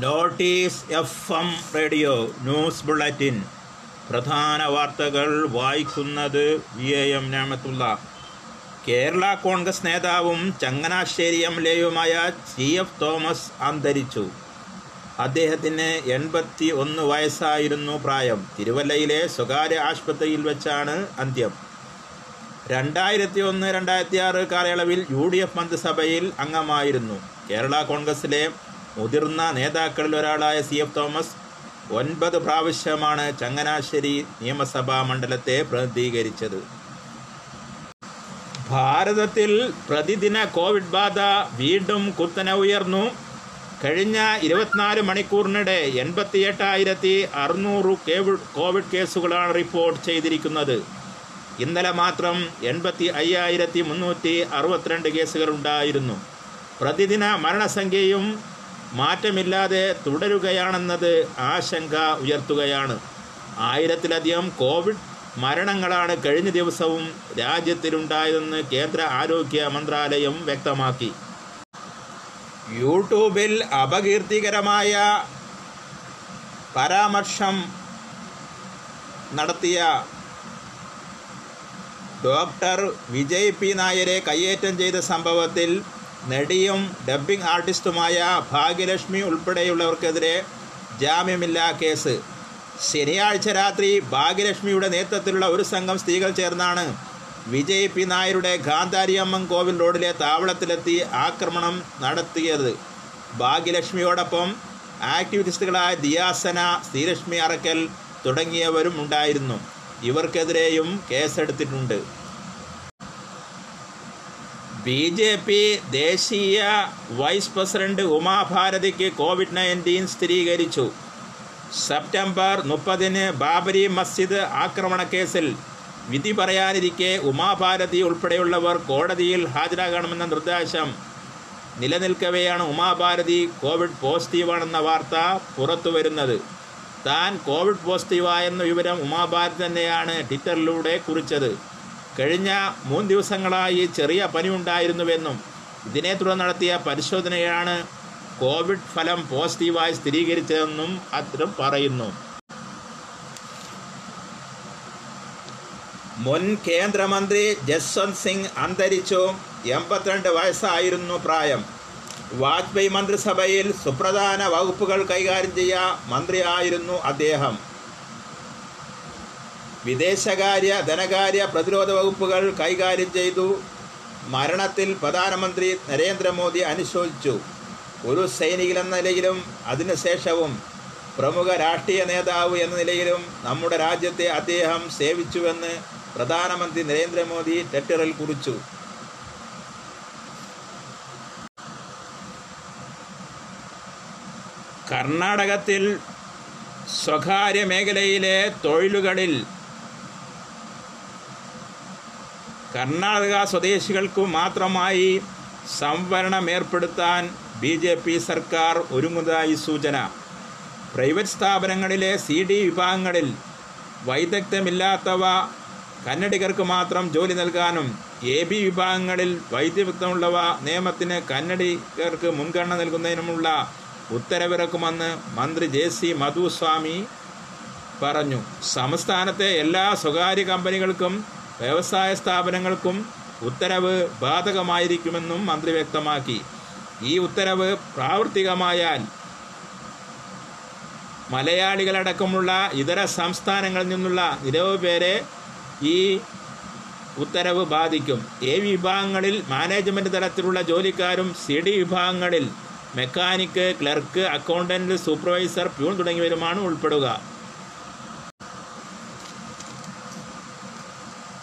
Notice F M radio news bulletin. പ്രധാന വാർത്തകൾ വായിക്കുന്നത് വി എ എം ഞാമത്തുള്ള കേരള കോൺഗ്രസ് നേതാവും ചങ്ങനാശ്ശേരി എം എൽ എയുമായ സി എഫ് തോമസ് അന്തരിച്ചു. അദ്ദേഹത്തിന് എൺപത്തി ഒന്ന് വയസ്സായിരുന്നു പ്രായം. തിരുവല്ലയിലെ സ്വകാര്യ ആശുപത്രിയിൽ വെച്ചാണ് അന്ത്യം. രണ്ടായിരത്തി ഒന്ന് രണ്ടായിരത്തി ആറ് കാലയളവിൽ യു ഡി എഫ് മന്ത്രിസഭയിൽ അംഗമായിരുന്നു. കേരള കോൺഗ്രസിലെ മുതിർന്ന നേതാക്കളിൽ ഒരാളായ സി എഫ് തോമസ് ഒൻപത് പ്രാവശ്യമാണ് ചങ്ങനാശ്ശേരി നിയമസഭാ മണ്ഡലത്തെ പ്രതിനിധീകരിച്ചത്. ഭാരതത്തിൽ പ്രതിദിന കോവിഡ് ബാധ വീണ്ടും കുത്തനെ ഉയർന്നു. കഴിഞ്ഞ ഇരുപത്തിനാല് മണിക്കൂറിനിടെ എൺപത്തി എട്ടായിരത്തി അറുന്നൂറ് കോവിഡ് കേസുകളാണ് റിപ്പോർട്ട് ചെയ്തിരിക്കുന്നത്. ഇന്നലെ മാത്രം എൺപത്തി അയ്യായിരത്തി മുന്നൂറ്റി അറുപത്തിരണ്ട് കേസുകൾ ഉണ്ടായിരുന്നു. പ്രതിദിന മരണസംഖ്യയും മാറ്റമില്ലാതെ തുടരുകയാണെന്നത് ആശങ്ക ഉയർത്തുകയാണ്. ആയിരത്തിലധികം കോവിഡ് മരണങ്ങളാണ് കഴിഞ്ഞ ദിവസവും രാജ്യത്തിലുണ്ടായതെന്ന് കേന്ദ്ര ആരോഗ്യ മന്ത്രാലയം വ്യക്തമാക്കി. യൂട്യൂബിൽ അപകീർത്തികരമായ പരാമർശം നടത്തിയ ഡോക്ടർ വിജയ് പി നായരെ കയ്യേറ്റം ചെയ്ത സംഭവത്തിൽ നടിയും ഡബ്ബിംഗ് ആർട്ടിസ്റ്റുമായ ഭാഗ്യലക്ഷ്മി ഉൾപ്പെടെയുള്ളവർക്കെതിരെ ജാമ്യമില്ലാ കേസ്. ശനിയാഴ്ച രാത്രി ഭാഗ്യലക്ഷ്മിയുടെ നേതൃത്വത്തിലുള്ള ഒരു സംഘം സ്ത്രീകൾ ചേർന്നാണ് വിജയ് പി നായരുടെ ഗാന്ധാരിയമ്മൻ കോവിൽ റോഡിലെ താവളത്തിലെത്തി ആക്രമണം നടത്തിയത്. ഭാഗ്യലക്ഷ്മിയോടൊപ്പം ആക്ടിവിസ്റ്റുകളായ ദിയാസന ശ്രീലക്ഷ്മി അറക്കൽ തുടങ്ങിയവരും ഉണ്ടായിരുന്നു ഇവർക്കെതിരെയും കേസെടുത്തിട്ടുണ്ട്. ബി ജെ പി ദേശീയ വൈസ് പ്രസിഡന്റ് ഉമാഭാരതിക്ക് കോവിഡ് നയന്റീൻ സ്ഥിരീകരിച്ചു. സെപ്റ്റംബർ മുപ്പതിന് ബാബരി മസ്ജിദ് ആക്രമണ കേസിൽ വിധി പറയാനിരിക്കെ ഉമാഭാരതി ഉൾപ്പെടെയുള്ളവർ കോടതിയിൽ ഹാജരാകണമെന്ന നിർദ്ദേശം. നിലനിൽക്കവെയാണ് ഉമാഭാരതി കോവിഡ് പോസിറ്റീവാണെന്ന വാർത്ത പുറത്തുവരുന്നത്. താൻ കോവിഡ് പോസിറ്റീവായെന്ന വിവരം ഉമാഭാരതി തന്നെയാണ് ട്വിറ്ററിലൂടെ കുറിച്ചത്. കഴിഞ്ഞ മൂന്ന് ദിവസങ്ങളായി ചെറിയ പനി ഉണ്ടായിരുന്നുവെന്നും ഇതിനെ തുടർന്ന് നടത്തിയ പരിശോധനയാണ് കോവിഡ് ഫലം പോസിറ്റീവായി സ്ഥിരീകരിച്ചതെന്നും അത്തരം പറയുന്നു. മുൻ കേന്ദ്രമന്ത്രി ജസ്വന്ത് സിംഗ് അന്തരിച്ചു. എൺപത്തിരണ്ട് വയസ്സായിരുന്നു പ്രായം. വാജ്പേയി മന്ത്രിസഭയിൽ സുപ്രധാന വകുപ്പുകൾ കൈകാര്യം ചെയ്യ മന്ത്രിയായിരുന്നു അദ്ദേഹം. വിദേശകാര്യ ധനകാര്യ പ്രതിരോധ വകുപ്പുകൾ കൈകാര്യം ചെയ്തു. മരണത്തിൽ പ്രധാനമന്ത്രി നരേന്ദ്രമോദി അനുശോചിച്ചു. ഒരു സൈനികനെന്ന നിലയിലും അതിനുശേഷവും പ്രമുഖ രാഷ്ട്രീയ നേതാവ് എന്ന നിലയിലും നമ്മുടെ രാജ്യത്തെ അദ്ദേഹം സേവിച്ചുവെന്ന് പ്രധാനമന്ത്രി നരേന്ദ്രമോദി ട്വിറ്ററിൽ കുറിച്ചു. കർണാടകത്തിൽ സ്വകാര്യ മേഖലയിലെ തൊഴിലുകളിൽ കർണാടക സ്വദേശികൾക്ക് മാത്രമായി സംവരണം ഏർപ്പെടുത്താൻ ബി ജെ പി സർക്കാർ ഒരുങ്ങുന്നതായി സൂചന. പ്രൈവറ്റ് സ്ഥാപനങ്ങളിലെ സി ഡി വിഭാഗങ്ങളിൽ വൈദഗ്ധ്യമില്ലാത്തവ കന്നഡികർക്ക് മാത്രം ജോലി നൽകാനും എ ബി വിഭാഗങ്ങളിൽ വൈദ്യവിഗ്ധമുള്ളവ നിയമത്തിന് കന്നഡികർക്ക് മുൻഗണന നൽകുന്നതിനുമുള്ള ഉത്തരവിറക്കുമെന്ന് മന്ത്രി ജെ സി മധുസ്വാമി പറഞ്ഞു. സംസ്ഥാനത്തെ എല്ലാ സ്വകാര്യ കമ്പനികൾക്കും വ്യവസായ സ്ഥാപനങ്ങൾക്കും ഉത്തരവ് ബാധകമായിരിക്കുമെന്നും മന്ത്രി വ്യക്തമാക്കി. ഈ ഉത്തരവ് പ്രാവർത്തികമായാൽ മലയാളികളടക്കമുള്ള ഇതര സംസ്ഥാനങ്ങളിൽ നിന്നുള്ള നിരവധി പേരെ ഈ ഉത്തരവ് ബാധിക്കും. എ വിഭാഗങ്ങളിൽ മാനേജ്മെന്റ് തലത്തിലുള്ള ജോലിക്കാരും സി ഡി വിഭാഗങ്ങളിൽ mechanic clerk accountant supervisor peon തുടങ്ങിയവരുമാണ് ഉൾപ്പെടുക.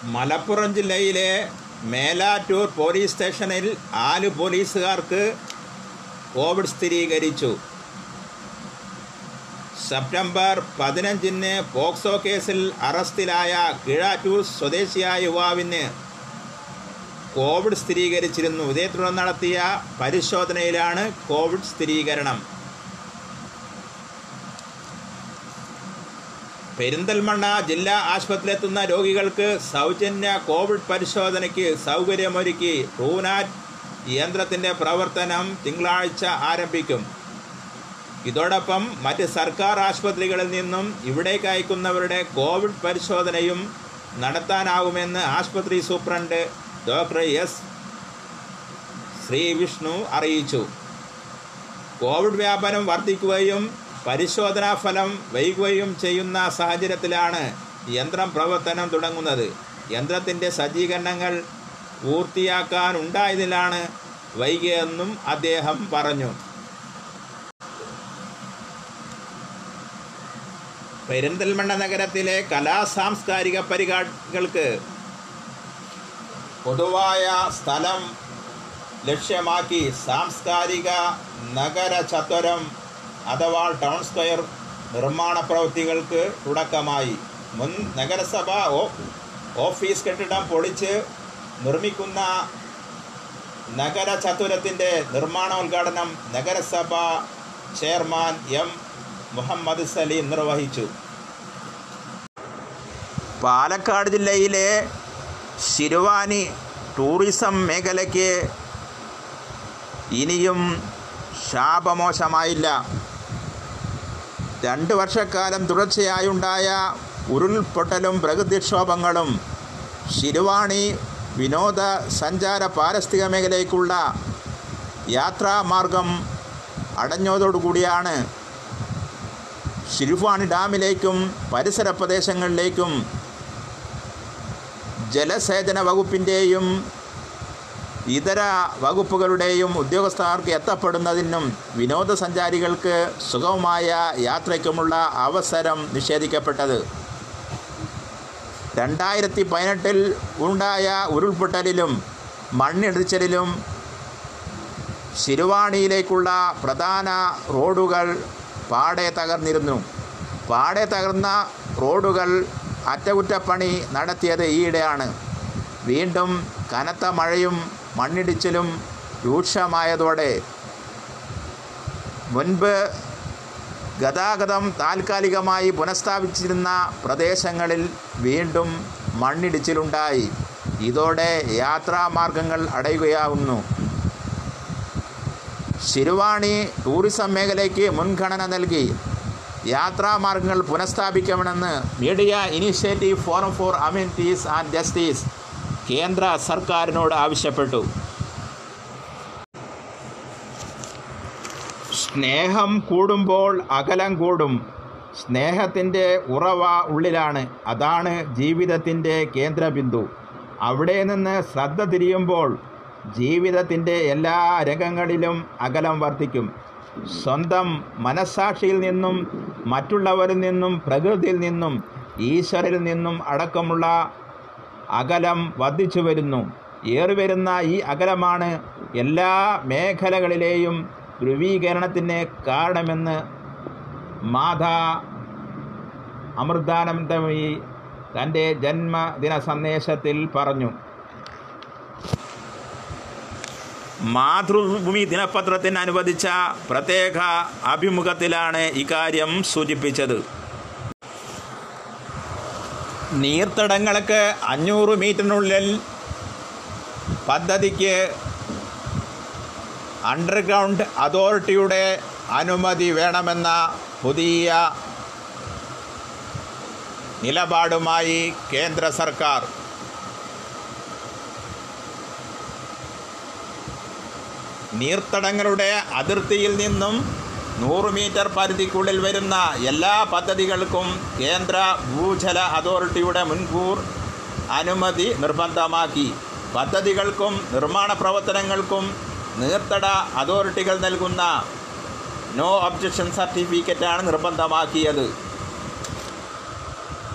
മലപ്പുറം ജില്ലയിലെ മേലാറ്റൂർ പോലീസ് സ്റ്റേഷനിൽ നാല് പോലീസുകാർക്ക് കോവിഡ് സ്ഥിരീകരിച്ചു. സെപ്റ്റംബർ പതിനഞ്ചിന് പോക്സോ കേസിൽ അറസ്റ്റിലായ കിഴാറ്റൂർ സ്വദേശിയായ യുവാവിന് കോവിഡ് സ്ഥിരീകരിച്ചിരുന്നു. ഇതേ തുടർന്ന് നടത്തിയ പരിശോധനയിലാണ് കോവിഡ് സ്ഥിരീകരണം. പെരിന്തൽമണ്ണ ജില്ലാ ആശുപത്രിയിലെത്തുന്ന രോഗികൾക്ക് സൗജന്യ കോവിഡ് പരിശോധനയ്ക്ക് സൗകര്യമൊരുക്കി റൂനാറ്റ് യന്ത്രത്തിന്റെ പ്രവർത്തനം തിങ്കളാഴ്ച ആരംഭിക്കും. ഇതോടൊപ്പം മറ്റ് സർക്കാർ ആശുപത്രികളിൽ നിന്നും ഇവിടേക്ക് അയക്കുന്നവരുടെ കോവിഡ് പരിശോധനയും നടത്താനാകുമെന്ന് ആശുപത്രി സൂപ്രണ്ട് ഡോക്ടർ എസ് ശ്രീവിഷ്ണു അറിയിച്ചു. കോവിഡ് വ്യാപനം വർദ്ധിക്കുകയും പരിശോധനാ ഫലം വൈകുകയും ചെയ്യുന്ന സാഹചര്യത്തിലാണ് യന്ത്രം പ്രവർത്തനം തുടങ്ങുന്നത്. യന്ത്രത്തിന്റെ സജ്ജീകരണങ്ങൾ പൂർത്തിയാക്കാനുണ്ടായതിലാണ് വൈകിയെന്നും അദ്ദേഹം പറഞ്ഞു. പെരിന്തൽമണ്ണ നഗരത്തിലെ കലാ സാംസ്കാരിക പരിപാടികൾക്ക് പൊതുവായ സ്ഥലം ലക്ഷ്യമാക്കി സാംസ്കാരിക നഗര ചത്വരം അഥവാ ടൗൺ സ്ക്വയർ നിർമ്മാണ പ്രവൃത്തികൾക്ക് തുടക്കമായി. മുൻ നഗരസഭ ഓഫീസ് കെട്ടിടം പൊളിച്ച് നിർമ്മിക്കുന്ന നഗര ചതുരത്തിന്റെ നിർമ്മാണോദ്ഘാടനം നഗരസഭ ചെയർമാൻ എം. മുഹമ്മദ് സലീം നിർവഹിച്ചു. പാലക്കാട് ജില്ലയിലെ ശിരുവാനി ടൂറിസം മേഖലയ്ക്ക് ഇനിയും ശാപമോശമായില്ല. രണ്ട് വർഷക്കാലം തുടർച്ചയായുണ്ടായ ഉരുൾപൊട്ടലും പ്രകൃതിക്ഷോഭങ്ങളും ശിരുവാണി വിനോദ സഞ്ചാര പാരിസ്ഥിതിക മേഖലയ്ക്കുള്ള യാത്രാമാർഗം അടഞ്ഞതോടുകൂടിയാണ്. ശിരുവാണി ഡാമിലേക്കും പരിസര പ്രദേശങ്ങളിലേക്കും ജലസേചന വകുപ്പിന്റെയും ഇതര വകുപ്പുകളുടെയും ഉദ്യോഗസ്ഥർക്ക് എത്തപ്പെടുന്നതിനും വിനോദസഞ്ചാരികൾക്ക് സുഗമമായ യാത്രയ്ക്കുമുള്ള അവസരം നിഷേധിക്കപ്പെട്ടത്. രണ്ടായിരത്തി പതിനെട്ടിൽ ഉണ്ടായ ഉരുൾപൊട്ടലിലും മണ്ണിടിച്ചിലിലും ശിരുവാണിയിലേക്കുള്ള പ്രധാന റോഡുകൾ പാടെ തകർന്നിരുന്നു. പാടെ തകർന്ന റോഡുകൾ അറ്റകുറ്റപ്പണി നടത്തിയത് ഈയിടെയാണ്. വീണ്ടും കനത്ത മഴയും മണ്ണിടിച്ചിലും രൂക്ഷമായതോടെ മുൻപ് ഗതാഗതം താൽക്കാലികമായി പുനഃസ്ഥാപിച്ചിരുന്ന പ്രദേശങ്ങളിൽ വീണ്ടും മണ്ണിടിച്ചിലുണ്ടായി. ഇതോടെ യാത്രാമാർഗങ്ങൾ അടയുകയാവുന്നു. ശിരുവാണി ടൂറിസം മേഖലയ്ക്ക് മുൻഗണന നൽകി. യാത്രാമാർഗങ്ങൾ പുനഃസ്ഥാപിക്കണമെന്ന് media initiative forum for amenities and justice കേന്ദ്ര സർക്കാരിനോട് ആവശ്യപ്പെട്ടു. സ്നേഹം കൂടുമ്പോൾ അകലം കൂടും. സ്നേഹത്തിന്റെ ഉറവ ഉള്ളിലാണ്. അതാണ് ജീവിതത്തിന്റെ കേന്ദ്രബിന്ദു. അവിടെ നിന്ന് ശ്രദ്ധ തിരിയുമ്പോൾ ജീവിതത്തിന്റെ എല്ലാ രംഗങ്ങളിലും അകലം വർദ്ധിക്കും. സ്വന്തം മനസ്സാക്ഷിയിൽ നിന്നും മറ്റുള്ളവരിൽ നിന്നും പ്രകൃതിയിൽ നിന്നും ഈശ്വരിൽ നിന്നും അടക്കമുള്ള അകലം വർദ്ധിച്ചു വരുന്നു. ഏറിവരുന്ന ഈ അകലമാണ് എല്ലാ മേഖലകളിലെയും ധ്രുവീകരണത്തിന് കാരണമെന്ന് മാതാ അമൃതാനന്ദമി തന്റെ ജന്മദിന സന്ദേശത്തിൽ പറഞ്ഞു. മാതൃഭൂമി ദിനപത്രത്തിന് അനുവദിച്ച പ്രത്യേക അഭിമുഖത്തിലാണ് ഇക്കാര്യം സൂചിപ്പിച്ചത്. നീർത്തടങ്ങൾക്ക് അഞ്ഞൂറ് മീറ്ററിനുള്ളിൽ പദ്ധതിക്ക് അണ്ടർഗ്രൗണ്ട് അതോറിറ്റിയുടെ അനുമതി വേണമെന്ന പുതിയ നിലപാടുമായി കേന്ദ്ര സർക്കാർ. നീർത്തടങ്ങളുടെ അതിർത്തിയിൽ നിന്നും നൂറ് മീറ്റർ പരിധിക്കുള്ളിൽ വരുന്ന എല്ലാ പദ്ധതികൾക്കും കേന്ദ്ര ഭൂജല അതോറിറ്റിയുടെ മുൻകൂർ അനുമതി നിർബന്ധമാക്കി. പദ്ധതികൾക്കും നിർമ്മാണ പ്രവർത്തനങ്ങൾക്കും നീർത്തട അതോറിറ്റികൾ നൽകുന്ന നോ ഒബ്ജക്ഷൻ സർട്ടിഫിക്കറ്റാണ് നിർബന്ധമാക്കിയത്.